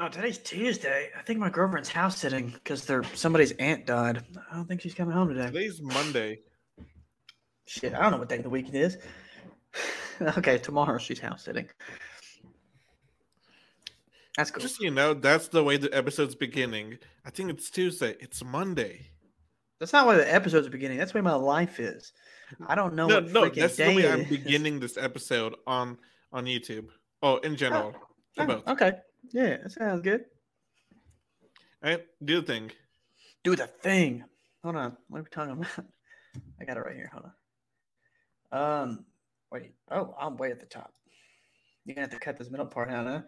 Oh, today's Tuesday. I think my girlfriend's house sitting because their somebody's aunt died. I don't think she's coming home today. Today's Monday. Shit, I don't know what day of the week it is. okay, tomorrow she's house sitting. That's cool. Just so you know, that's the way the episode's beginning. I think it's Tuesday. It's Monday. That's not why the episode's beginning. That's the way my life is. I don't know. No, no, that's the way I'm beginning this episode on on YouTube. Oh, in general. Oh, About. okay. Yeah, that sounds good. Right? Do the thing. Do the thing. Hold on. What are we talking about? I got it right here. Hold on. Um, wait. Oh, I'm way at the top. You're gonna have to cut this middle part out, huh?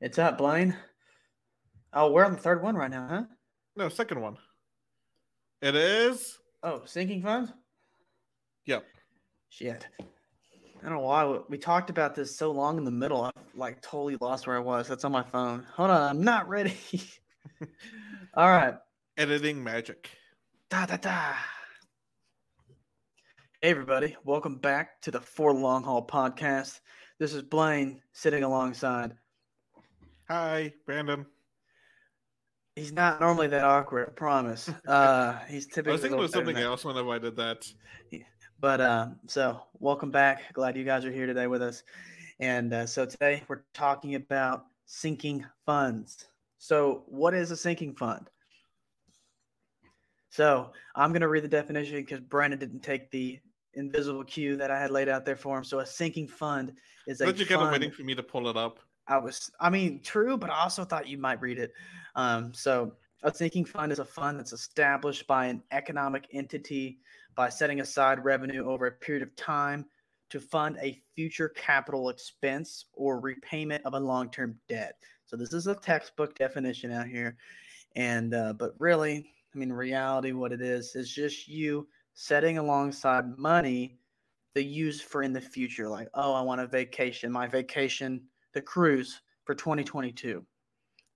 It's up, Blaine. Oh, we're on the third one right now, huh? No, second one. It is. Oh, sinking funds. Yep. Shit. I don't know why we- talked about this so long in the middle. I like totally lost where I was. That's on my phone. Hold on, I'm not ready. All right. Editing magic. Da da da. Hey everybody, welcome back to the For Long Haul podcast. This is Blaine sitting alongside. Hi, Brandon. He's not normally that awkward, I promise. Uh, he's I was thinking a of something else whenever I did that. But um, so welcome back. Glad you guys are here today with us. And uh, so today we're talking about sinking funds. So, what is a sinking fund? So, I'm going to read the definition because Brandon didn't take the invisible cue that I had laid out there for him. So, a sinking fund is a Did you're kind of waiting for me to pull it up. I was, I mean, true, but I also thought you might read it. Um, so, a sinking fund is a fund that's established by an economic entity by setting aside revenue over a period of time to fund a future capital expense or repayment of a long term debt. So, this is a textbook definition out here. And, uh, but really, I mean, reality, what it is, is just you setting alongside money to use for in the future. Like, oh, I want a vacation. My vacation the cruise for 2022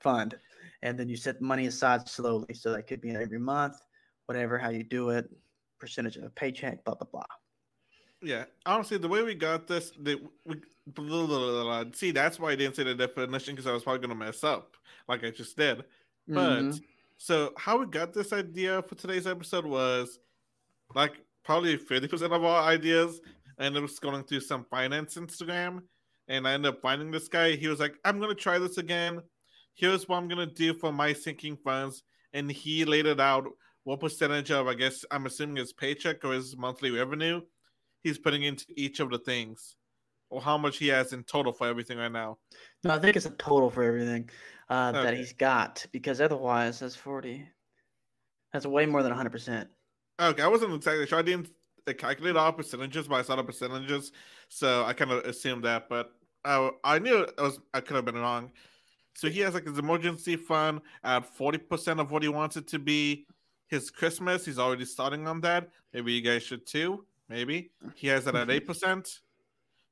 fund and then you set money aside slowly so that could be every month whatever how you do it percentage of a paycheck blah blah blah Yeah, honestly, the way we got this, the, we, blah, blah, blah, see, that's why I didn't say the definition because I was probably going to mess up, like I just did. But Mhm. so, how we got this idea for today's episode was like probably 50% of our ideas. And it was going through some finance Instagram, and I ended up finding this guy. He was like, I'm going to try this again. Here's what I'm going to do for my sinking funds. And he laid it out what percentage of, I guess, I'm assuming his paycheck or his monthly revenue he's putting into each of the things, or how much he has in total for everything right now. no i think it's a total for everything uh, that he's got because otherwise that's 40 that's way more than 100% Okay, I wasn't exactly sure. I didn't uh, calculate all percentages, but I saw the percentages, so I kind of assumed that. But I, I knew it was I could have been wrong. So he has like his emergency fund at forty percent of what he wants it to be. His Christmas, he's already starting on that. Maybe you guys should too. Maybe he has it at eight percent.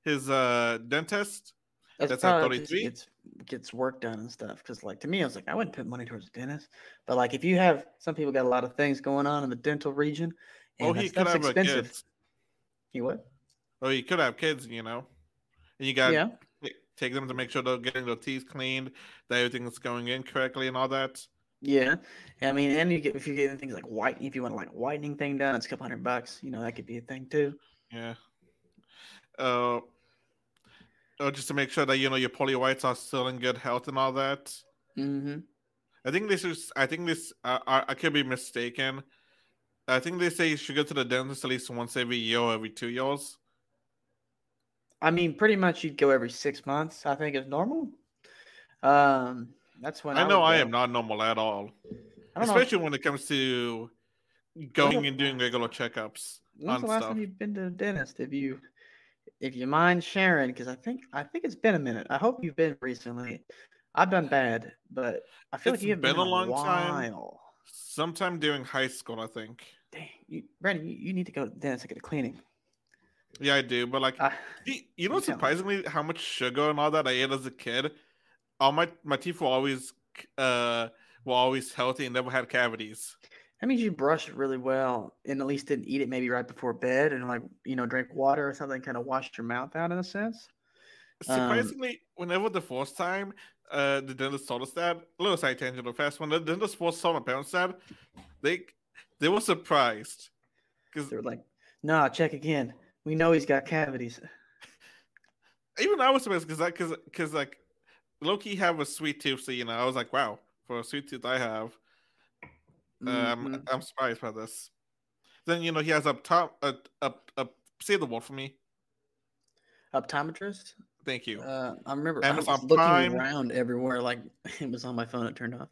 His uh dentist, That's at 33? he gets, gets work done and stuff because like to me i was like i wouldn't put money towards a dentist but like if you have some people got a lot of things going on in the dental region and oh, he could have expensive kids. you what Oh, he could have kids, you know. And you got yeah take them to make sure they're getting their teeth cleaned, that everything's going in correctly, and all that. Yeah, I mean, and you get if you get things like white, if you want like whitening thing done, it's a couple hundred bucks. You know, that could be a thing too. Yeah. Uh, oh, just to make sure that you know your poly whites are still in good health and all that. Mm-hmm. I think this is. I think this. Uh, I, I could be mistaken. I think they say you should go to the dentist at least once every year or every two years. I mean, pretty much you'd go every six months. I think is normal. Um, that's when I know I go. am not normal at all, I don't know. especially when it comes to going and doing regular checkups. When's the last stuff? time you've been to the dentist? If you, if you mind sharing, because I think I think it's been a minute. I hope you've been recently. I've done bad, but I feel It's like you've been been, a long time. Sometime during high school, I think. Dang, you, Brandon, you, you need to go to the dentist and get a cleaning. Yeah, I do. But like, I, You, know, surprisingly, how much sugar and all that I ate as a kid. All my my teeth were always uh were always healthy and never had cavities. That means you brushed really well and at least didn't eat it maybe right before bed and like, you know, drink water or something, kind of washed your mouth out in a sense. Um, Surprisingly, whenever the first time, uh, the dentist told us that, a little side tangent real fast. When the dentist first told my parents that, they they were surprised because They were like, "Nah, check again. We know he's got cavities." even I was surprised because because because like Loki have a sweet tooth, so you know I was like, wow, for a sweet tooth I have, um, Mhm. I'm surprised by this. Then you know he has up top a up up say the word for me. Optometrist. Thank you. Uh, I remember I was Amazon looking Prime. around everywhere, like it was on my phone. It turned off.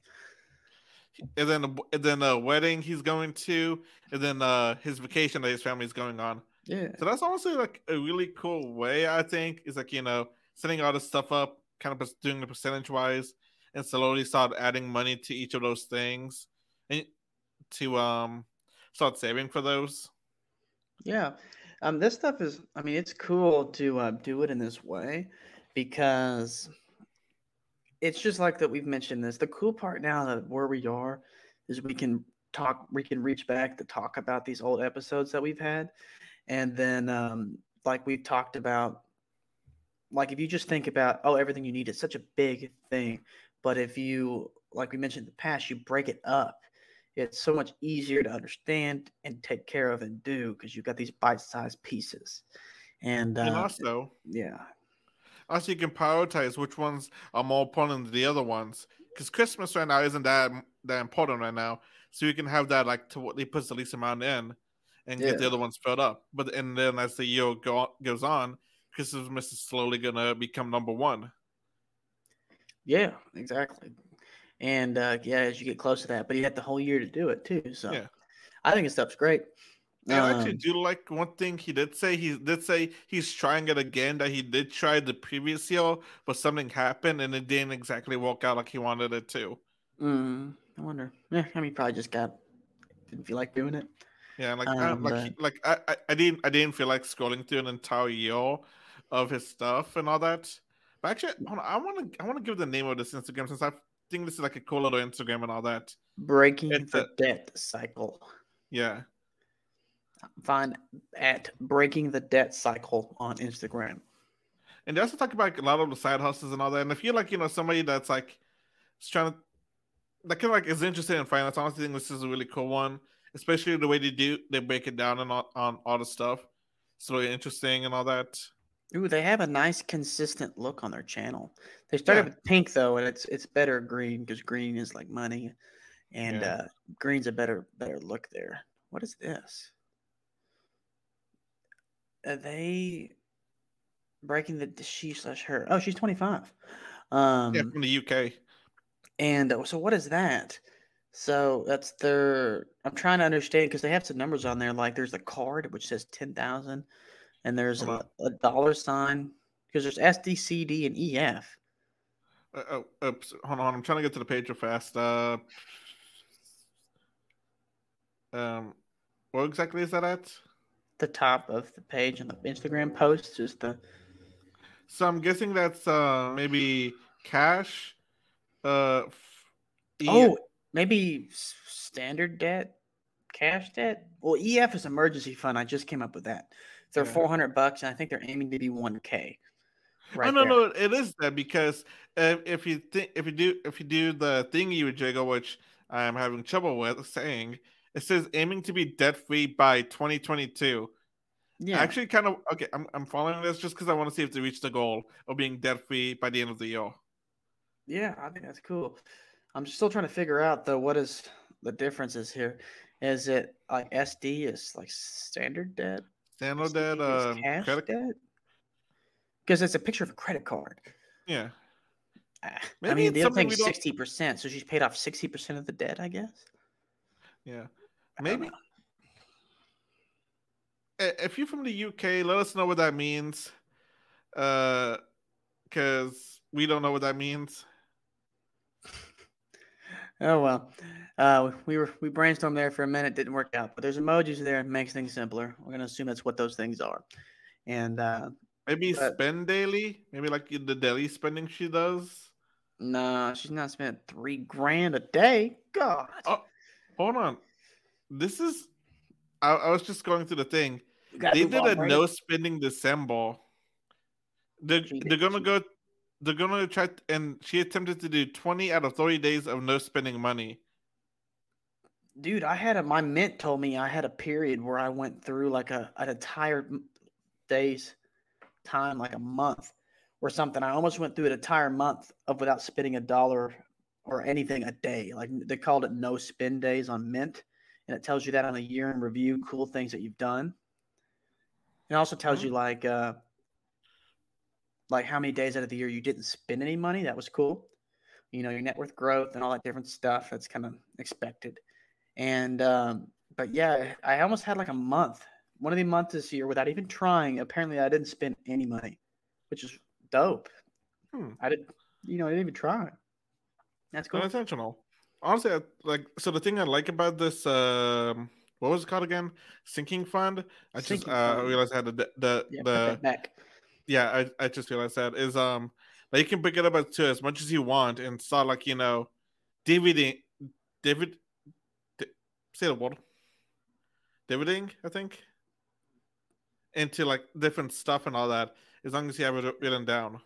and then and then a wedding he's going to, and then uh his vacation that his family's going on. Yeah. So that's honestly like a really cool way. I think is like you know setting all this stuff up, kind of doing the percentage wise, and slowly start adding money to each of those things, and to um start saving for those. Yeah. Um, this stuff is, I mean, it's cool to uh, do it in this way because it's just like that we've mentioned this. The cool part now that where we are is we can talk, we can reach back to talk about these old episodes that we've had. And then, um, like we've talked about, like if you just think about, oh, everything you need is such a big thing. But if you, like we mentioned in the past, you break it up it's so much easier to understand and take care of and do because you've got these bite-sized pieces and, uh, and also, yeah also you can prioritize which ones are more important than the other ones. Because Christmas right now isn't that that important right now, so you can have that like to what they put the least amount in, and get the other ones filled up. But and then as the year go, goes on, Christmas is slowly gonna become number one. yeah exactly and uh, yeah as you get close to that but you had the whole year to do it too so Yeah. i think this stuff's great I actually Um, do like one thing he did say. He did say he's trying it again. That he did try the previous year, but something happened and it didn't exactly work out like he wanted it to. mm, i wonder yeah i mean he probably just got didn't feel like doing it Yeah, like I, Um, like he- like I, I I didn't I didn't feel like scrolling through an entire year of his stuff and all that. But actually, on, I want to I want to give the name of this Instagram since I think this is like a cool little Instagram and all that. breaking It's the a- debt cycle Yeah, find at breaking the debt cycle on instagram and they also talk about a lot of the side hustles and all that. And if you're like you know somebody that's like trying to that kind of like is interested in finance, I honestly think this is a really cool one, especially the way they do they break it down and all, on all the stuff. It's really interesting and all that. Ooh, they have a nice consistent look on their channel. They started Yeah. with pink though, and it's it's better green because green is like money, and Yeah. uh, green's a better better look there. What is this? Are they breaking the she slash her? Oh, she's twenty five. Um, Yeah, from the UK. and uh, so what is that? So that's their. I'm trying to understand because they have some numbers on there. Like there's a card which says ten thousand, and there's a, a dollar sign because there's SDCD and EF. Uh, oh, oops, hold on. I'm trying to get to the page real fast. Uh, um, what exactly is that at? The top of the page on the Instagram post is the So I'm guessing that's uh maybe cash. Uh, f- oh maybe standard debt, cash debt. Well, EF is emergency fund. I just came up with that. They're Yeah. four hundred bucks, and I think they're aiming to be one K. oh no no it is that because uh, if you think if you do if you do the thingy with Jiggle, which I'm having trouble with saying, it says aiming to be debt free by 2022. Yeah, Actually, kind of okay. I'm I'm following this just because I want to see if they reach the goal of being debt free by the end of the year. Yeah, I think that's cool. I'm still trying to figure out though what is the differences here. Is it like SD is like standard debt? Standard debt, uh, cash credit, debt? Because it's a picture of a credit card. yeah. Ah, I mean, the other thing we is don't- sixty percent, so she's paid off sixty percent of the debt, I guess. Yeah. Maybe if you're from the UK, let us know what that means. Uh, because we don't know what that means. Oh well, uh, we were we brainstormed there for a minute, didn't work out. But there's emojis there, it makes things simpler. We're gonna assume that's what those things are. And uh, Maybe But- spend daily. Maybe like the daily spending she does. no, she's not spending three grand a day. God, Oh, hold on. This is. I, I was just going through the thing. They did a no spending December. They're, they're gonna go. They're gonna try, and she attempted to do 20 out of 30 days of no spending money. Dude, I had a my mint told me I had a period where I went through like a an entire day's time, like a month or something. I almost went through an entire month of without spending a dollar or anything a day. Like they called it no spend days on Mint, and it tells you that on a year in review, cool things that you've done. It also tells Mhm. you like uh like how many days out of the year you didn't spend any money. That was cool. You know, your net worth growth and all that different stuff. That's kind of expected. And um, but yeah, I almost had like a month, one of the months this year without even trying. Apparently, I didn't spend any money, which is dope. Hmm. I didn't, you know, I didn't even try. That's cool. Unintentional. Honestly, I, like so the thing I like about this, um, what was it called again? Sinking fund. I just uh, fund. realized I had the the Yeah, the. Yeah. I, I just realized that is um like you can pick it up as- to as much as you want and start like you know, DVD, David, di- say the word, dividending. I think into like different stuff and all that as long as you have it written down.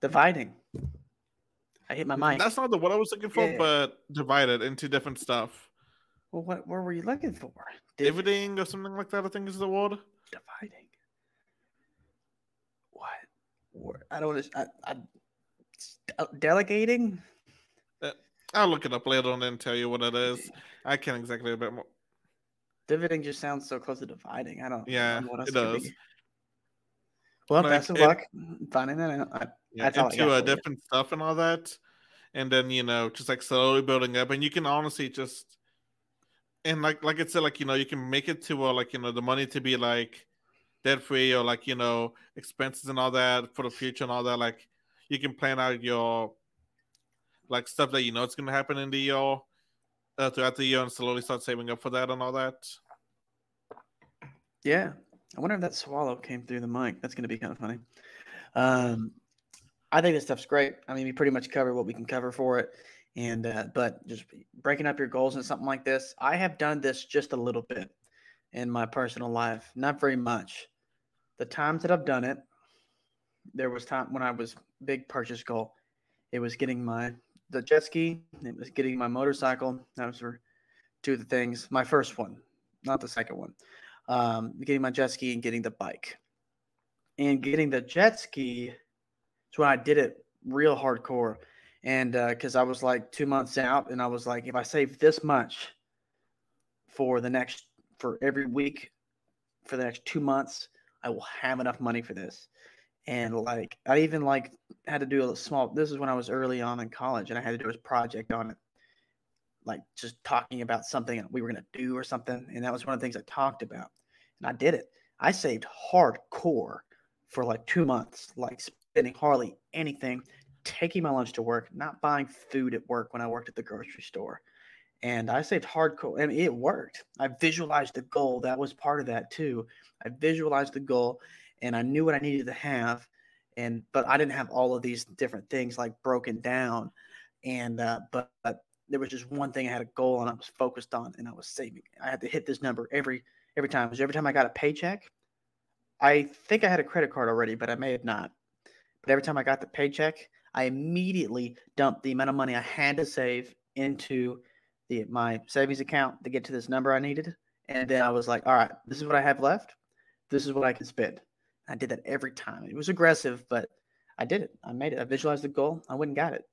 Dividing. I hit my mic. That's not the what I was looking for, Yeah. but divided into different stuff. well, what, what were you looking for? Div- Dividending or something like that. I think is the word. dividing. I don't. I, I, uh, delegating. I'll look it up later on and tell you what it is. I can't exactly a bit more. Dividing just sounds so close to dividing. I don't. Yeah, know what else it does. be. Well, Like, best of it- luck finding that out. I, Yeah, into uh, different stuff and all that, and then you know just like slowly building up, and you can honestly just and like like I said, like you know you can make it to uh, like you know the money to be like debt free or like you know expenses and all that for the future and all that. Like you can plan out your like stuff that you know it's gonna happen in the year uh, throughout the year and slowly start saving up for that and all that. yeah. I wonder if that swallow came through the mic. That's going to be kind of funny. Um, I think this stuff's great. I mean, we pretty much covered what we can cover for it, and uh, but just breaking up your goals and something like this. I have done this just a little bit in my personal life, not very much. The times that I've done it, there was time when I was big purchase goal. It was getting my the jet ski. It was getting my motorcycle. Those were two of the things. My first one, not the second one. Um, getting my jet ski and getting the bike. And getting the jet ski is when I did it real hardcore. And because I was like two months out, and I was like, if I save this much for the next, for every week for the next two months, I will have enough money for this. And like, I even like had to do a small, this is when I was early on in college, and I had to do a project on it like just talking about something we were going to do or something. And that was one of the things I talked about. And I did it. I saved hardcore for like two months, like spending hardly anything, taking my lunch to work, not buying food at work when I worked at the grocery store. And I saved hardcore. and it worked. I visualized the goal. That was part of that too. I visualized the goal and I knew what I needed to have. And, but I didn't have all of these different things like broken down. And, uh, but, but there was just one thing I had a goal and I was focused on and I was saving. I had to hit this number every every time. Every time I got a paycheck, I think I had a credit card already, but I may have not. But every time I got the paycheck, I immediately dumped the amount of money I had to save into the my savings account to get to this number I needed. And then I was like, all right, this is what I have left. This is what I can spend. I did that every time. It was aggressive, but I did it. I made it. I visualized the goal. I went and got it.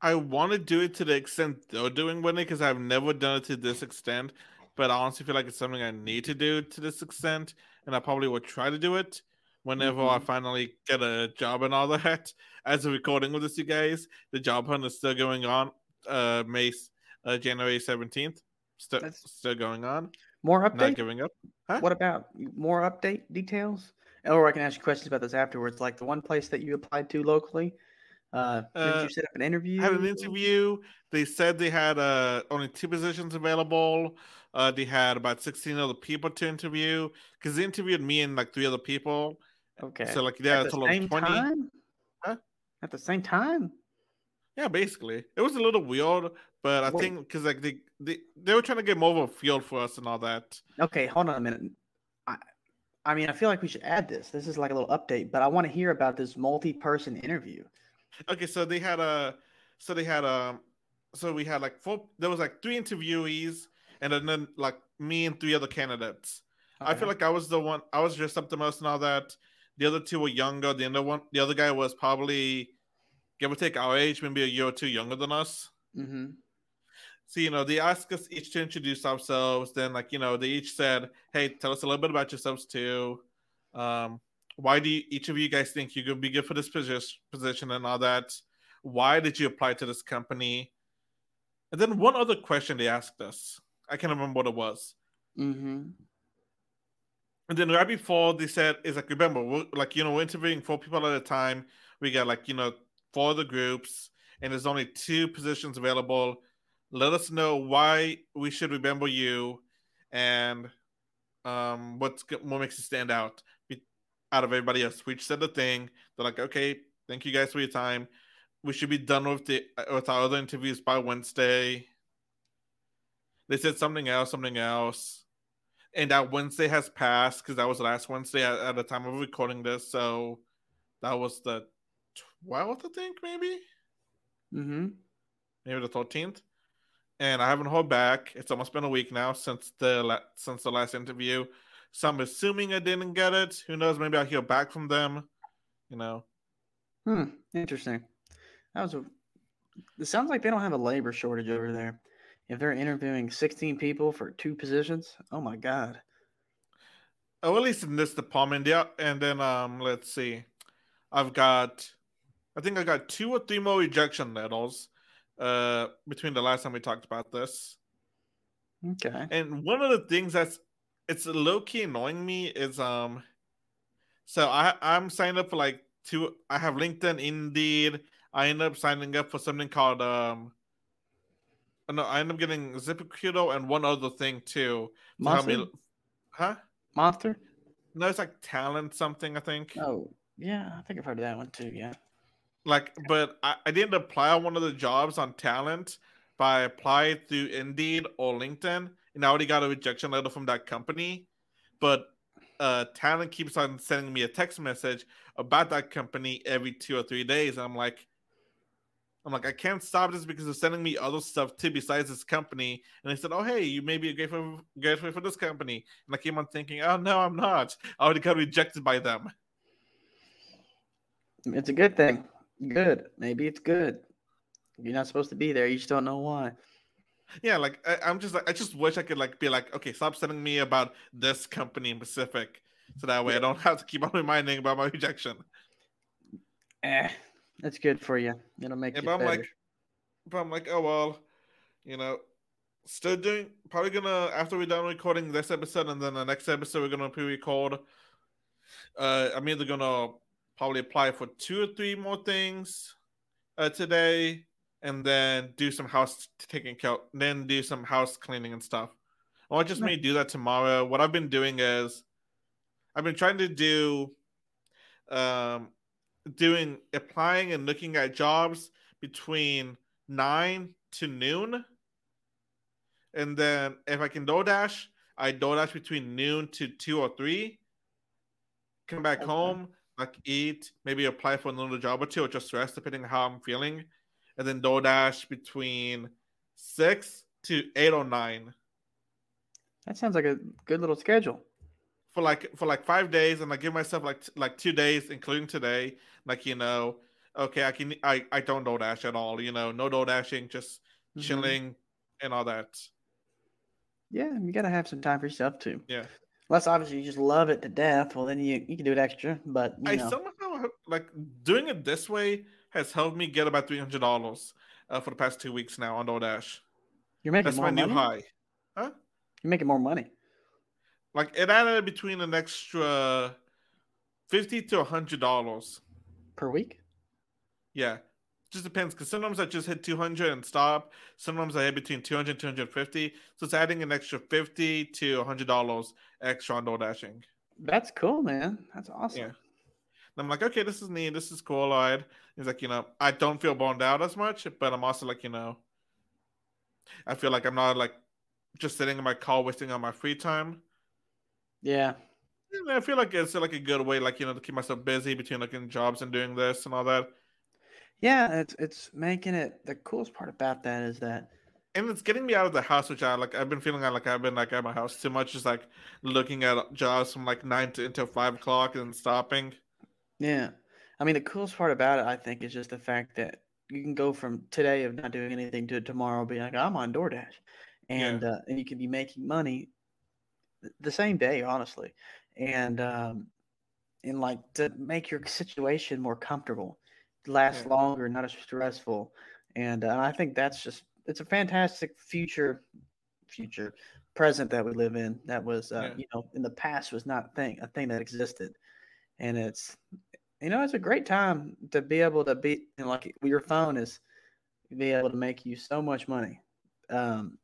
I want to do it to the extent they're doing with it because I've never done it to this extent. But I honestly feel like it's something I need to do to this extent, and I probably will try to do it whenever I Mhm. finally get a job and all that. As a recording with this, you guys, the job hunt is still going on. Uh, May, uh, January seventeenth, still That's- still going on. More Not updates? giving up. What about more update details? Or I can ask you questions about this afterwards. Like the one place that you applied to locally. Uh, did Uh, you set up an interview? had an interview. They said they had uh, only two positions available. Uh, they had about 16 other people to interview because they interviewed me and like three other people. Okay. So like yeah, At a the same 20. time? Huh? At the same time? Yeah, basically, it was a little weird, but I Wait. think because like they, they they were trying to get more of a feel for us and all that. Okay, hold on a minute. I I mean, I feel like we should add this. This is like a little update, but I want to hear about this multi-person interview. Okay, so they had a, so they had a, so we had like four. There was like three interviewees, and then, then like me and three other candidates. Okay. I feel like I was the one. I was dressed up the most, and all that. The other two were younger. The other one, the other guy was probably, give or take our age, maybe a year or two younger than us. Mm-hmm. So you know, they asked us each to introduce ourselves. Then, like you know, they each said, "Hey, tell us a little bit about yourselves too. Um, why do you, each of you guys think you could be good for this position and all that? Why did you apply to this company?" And then one other question they asked us. I can't remember what it was. Mm-hmm. And then right before they said, "Is like remember, we're, like you know, we're interviewing four people at a time. We got like you know four the groups, and there's only two positions available." let us know why we should remember you and um, what's what makes you stand out out of everybody else. We said the thing. They're like, okay, thank you guys for your time. We should be done with the with our other interviews by Wednesday. They said something else, something else, and that Wednesday has passed because that was last Wednesday at, at the time of recording this. So that was the twelfth, I think, maybe. Mm-hmm. Maybe the thirteenth and I haven't heard back. It's almost been a week now since the since the last interview. So I'm assuming I didn't get it. Who knows? Maybe I'll hear back from them. You know. Hmm. Interesting. That was a. It sounds like they don't have a labor shortage over there. If they're interviewing 16 people for two positions, oh my god. Oh, at least in this department, yeah. And then um, let's see. I've got, I think I got two or three more rejection letters uh between the last time we talked about this. Okay. And one of the things that's it's low key annoying me is um so I I'm signed up for like two I have LinkedIn Indeed. I end up signing up for something called um no, I end up getting ZipRecruiter and one other thing too. To Monster? Me, huh? Monster? No, it's like talent something, I think. Oh, yeah, I think I've heard of that one too, yeah. Like, but I, I didn't apply on one of the jobs on talent, but I applied through Indeed or LinkedIn, and I already got a rejection letter from that company. But uh, talent keeps on sending me a text message about that company every two or three days. And I'm like, I'm like, I can't stop this because they're sending me other stuff too besides this company. And they said, Oh, hey, you may be a great for great for this company. And I came on thinking, Oh no, I'm not. I already got rejected by them. It's a good thing. Good. Maybe it's good. You're not supposed to be there. You just don't know why. Yeah, like I, am just like I just wish I could like be like, okay, stop sending me about this company in Pacific, so that way yeah. I don't have to keep on reminding about my rejection. Eh, that's good for you. It'll make yeah, you but. I'm like, but I'm like, oh well, you know, still doing. Probably gonna after we're done recording this episode and then the next episode we're gonna pre-record. Uh, I'm either gonna probably apply for two or three more things uh, today, and then do some house taking care, then do some house cleaning and stuff. I just may do that tomorrow. What I've been doing is, I've been trying to do, um, doing applying and looking at jobs between nine to noon, and then if I can DoorDash, I DoorDash between noon to two or three. Come back okay. home, like eat, maybe apply for another job or two, or just rest depending on how I'm feeling, and then DoorDash between six to eight or nine. That sounds like a good little schedule. For like for like five days, and I give myself like like two days, including today. Like you know, okay, I can I I don't DoorDash at all. You know, no DoorDashing, just mm-hmm. chilling and all that. Yeah, you gotta have some time for yourself too. Yeah. Unless obviously you just love it to death, well then you, you can do it extra. But I know. somehow like doing it this way has helped me get about three hundred dollars uh, for the past two weeks now on DoorDash. You're making that's my money? new high, huh? You're making more money. Like it added between an extra fifty to hundred dollars per week. Yeah, just depends because sometimes I just hit 200 and stop. Sometimes I hit between 200 and 250. So it's adding an extra 50 to $100 extra on door dashing. That's cool, man. That's awesome. Yeah. And I'm like, okay, this is neat. This is cool. All right. He's like, you know, I don't feel burned out as much, but I'm also like, you know, I feel like I'm not like just sitting in my car wasting on my free time. Yeah. I feel like it's like a good way, like you know, to keep myself busy between looking jobs and doing this and all that. Yeah, it's it's making it the coolest part about that is that and it's getting me out of the house, which I like. I've been feeling like I've been like at my house too much, just like looking at jobs from like nine to until five o'clock and stopping. Yeah, I mean the coolest part about it, I think, is just the fact that you can go from today of not doing anything to tomorrow being like I'm on DoorDash, and yeah. uh, and you can be making money the same day, honestly, and um, and like to make your situation more comfortable, last longer, not as stressful, and, uh, I think that's just it's a fantastic future future present that we live in that was uh, yeah. you know in the past was not thing a thing that existed. And it's you know it's a great time to be able to be know, like your phone is be able to make you so much money. Um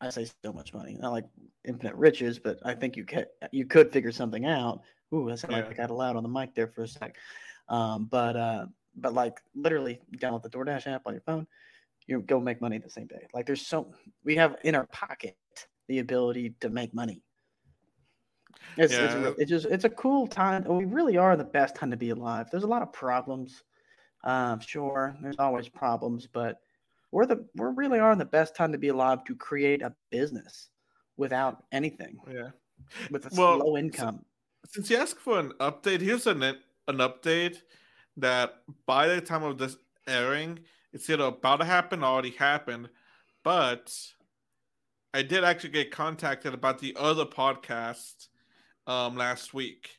i say so much money not like infinite riches but i think you could you could figure something out. Ooh that sounded yeah. like i got loud on the mic there for a sec. Um but uh but like literally download the DoorDash app on your phone you go make money the same day. Like there's so we have in our pocket the ability to make money. It's, yeah. it's, it's just it's a cool time. We really are the best time to be alive. There's a lot of problems. Um, sure, there's always problems, but we're the we're really are the best time to be alive to create a business without anything. Yeah, with a well, low income. Since you asked for an update, here's an an update that by the time of this airing, it's either about to happen already happened, but I did actually get contacted about the other podcast um, last week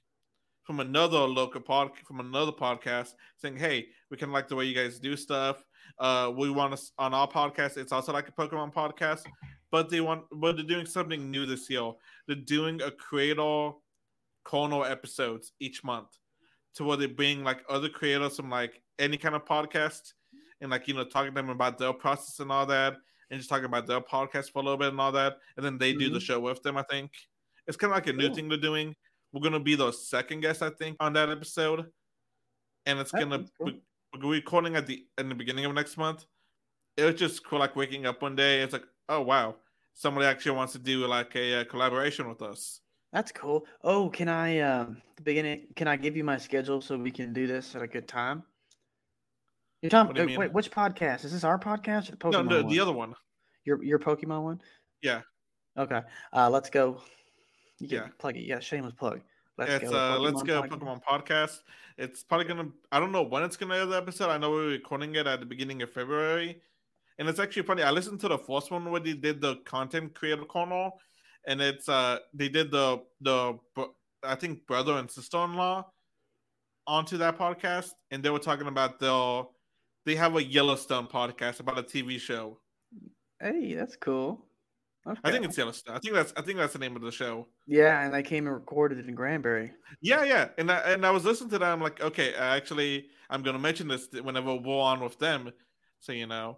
from another local pod from another podcast saying, "Hey, we can like the way you guys do stuff. Uh, we want us on our podcast. It's also like a Pokemon podcast, but they want but they're doing something new this year. They're doing a creator corner episodes each month, to where they bring like other creators from like any kind of podcast and like you know talking to them about their process and all that, and just talking about their podcast for a little bit and all that, and then they mm-hmm. do the mm-hmm. show with them. I think it's kind of like a new thing they're doing. We're gonna be the second guest, I think, on that episode, and it's that gonna cool. we're recording at the in the beginning of next month. It was just cool, like waking up one day. It's like, oh wow, somebody actually wants to do like a, a uh, collaboration with us. That's cool. Oh, can I um the beginning? Can I give you my schedule so we can do this at a good time? You're talking. You wait, which podcast is this? Our podcast? Or the Pokemon no, no, the other one. Your your Pokemon one. Yeah. Okay. Uh, let's go. You yeah. Plug it. Yeah. Shameless plug. Let's it's go. Uh, let's go podcast. Pokemon podcast. It's probably gonna. I don't know when it's gonna air the episode. I know we're recording it at the beginning of February, and it's actually funny. I listened to the first one where they did the content creator corner, and it's uh they did the the I think brother and sister in law onto that podcast, and they were talking about the they have a Yellowstone podcast about a TV show. Hey, that's cool. Okay. I think it's Yellowstone. I think that's I think that's the name of the show. Yeah, and they came and recorded it in Granbury. Yeah, yeah, and I, and I was listening to that. I'm like, okay, actually, I'm gonna mention this whenever we're on with them, so you know.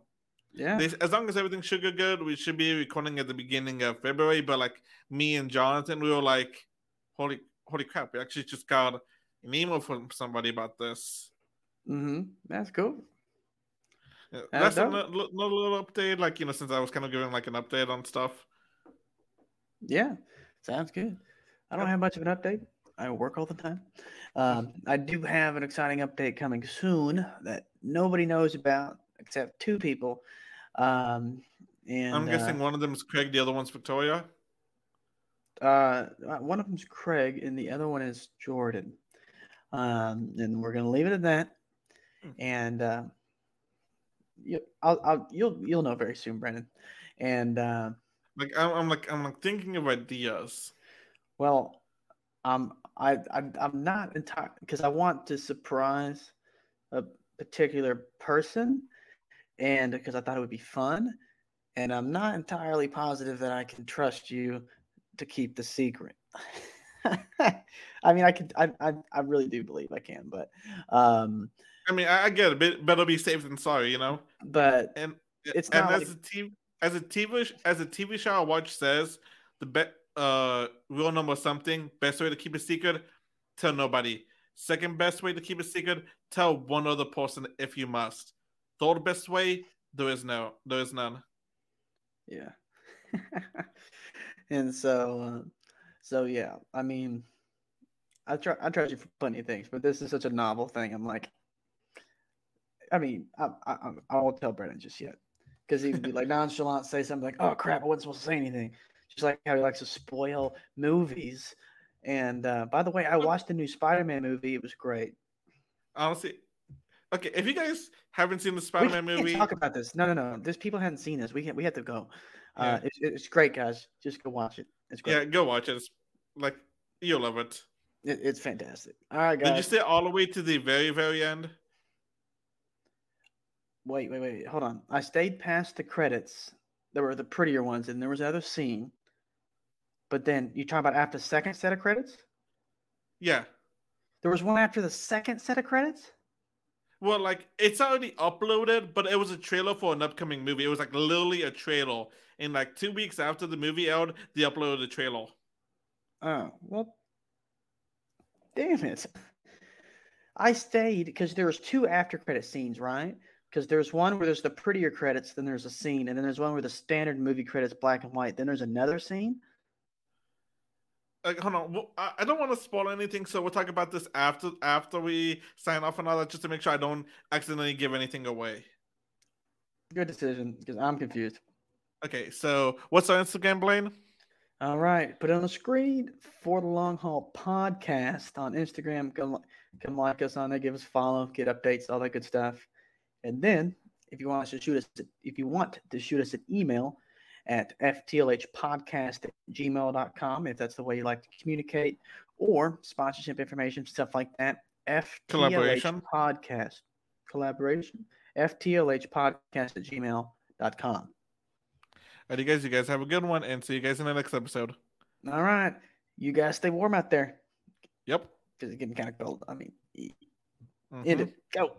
Yeah. They, as long as everything should go good, we should be recording at the beginning of February. But like me and Jonathan, we were like, holy holy crap, we actually just got an email from somebody about this. Mm-hmm. That's cool. Yeah, that's another little update, like you know, since I was kind of giving like an update on stuff. Yeah, sounds good. I don't have much of an update. I work all the time. Um, I do have an exciting update coming soon that nobody knows about except two people. Um, and I'm guessing uh, one of them is Craig, the other one's Victoria. Uh, one of them's Craig, and the other one is Jordan. Um, and we're gonna leave it at that. Hmm. And uh, you, I'll, I'll, you'll, you'll know very soon, Brendan. And uh, like, I'm, I'm like, I'm like thinking of ideas. Well, um, I, I I'm not entirely because I want to surprise a particular person, and because I thought it would be fun, and I'm not entirely positive that I can trust you to keep the secret. I mean, I could, I, I, I really do believe I can, but um, I mean, I, get it. But better be safe than sorry, you know. But and it's and as like... a TV as a TV as a TV show I watch says the bet uh real number something best way to keep a secret tell nobody. Second best way to keep a secret tell one other person if you must. Third best way there is no there is none. Yeah. and so uh, so yeah, I mean I try I trust you for plenty of things, but this is such a novel thing. I'm like, I mean, I I, I won't tell Brennan just yet because he would be like nonchalant, say something like, "Oh crap, I wasn't supposed to say anything," just like how he likes to spoil movies. And uh, by the way, I watched the new Spider-Man movie. It was great. Honestly, okay. If you guys haven't seen the Spider-Man movie, talk about this. No, no, no. There's people haven't seen this. We can we have to go. Uh, Yeah. it's, it's great, guys. Just go watch it. It's great. yeah, go watch it. It's, like you'll love it. It, it's fantastic. All right, guys. Did you stay all the way to the very, very end? Wait, wait, wait. Hold on. I stayed past the credits. There were the prettier ones, and there was another scene. But then you talk about after the second set of credits. Yeah. There was one after the second set of credits. Well, like it's already uploaded, but it was a trailer for an upcoming movie. It was like literally a trailer. And like two weeks after the movie out, they uploaded the trailer. Oh well, damn it! I stayed because there was two after credit scenes, right? Because there's one where there's the prettier credits, then there's a scene, and then there's one where the standard movie credits black and white. Then there's another scene. Like, hold on, I I don't want to spoil anything, so we'll talk about this after after we sign off and all that, just to make sure I don't accidentally give anything away. Good decision because I'm confused. Okay, so what's our Instagram, Blaine? All right, put it on the screen for the Long Haul Podcast on Instagram. Come, come like us on there, give us a follow, get updates, all that good stuff. And then, if you want us to shoot us, if you want to shoot us an email at ftlhpodcast at gmail.com, if that's the way you like to communicate, or sponsorship information, stuff like that. FTLH Collaboration. Podcast. Collaboration. FTLH Podcast at gmail.com. Alrighty, guys, you guys have a good one, and see you guys in the next episode. All right. You guys stay warm out there Yep. because it's getting kind of cold. I mean, Mhm. it. Go.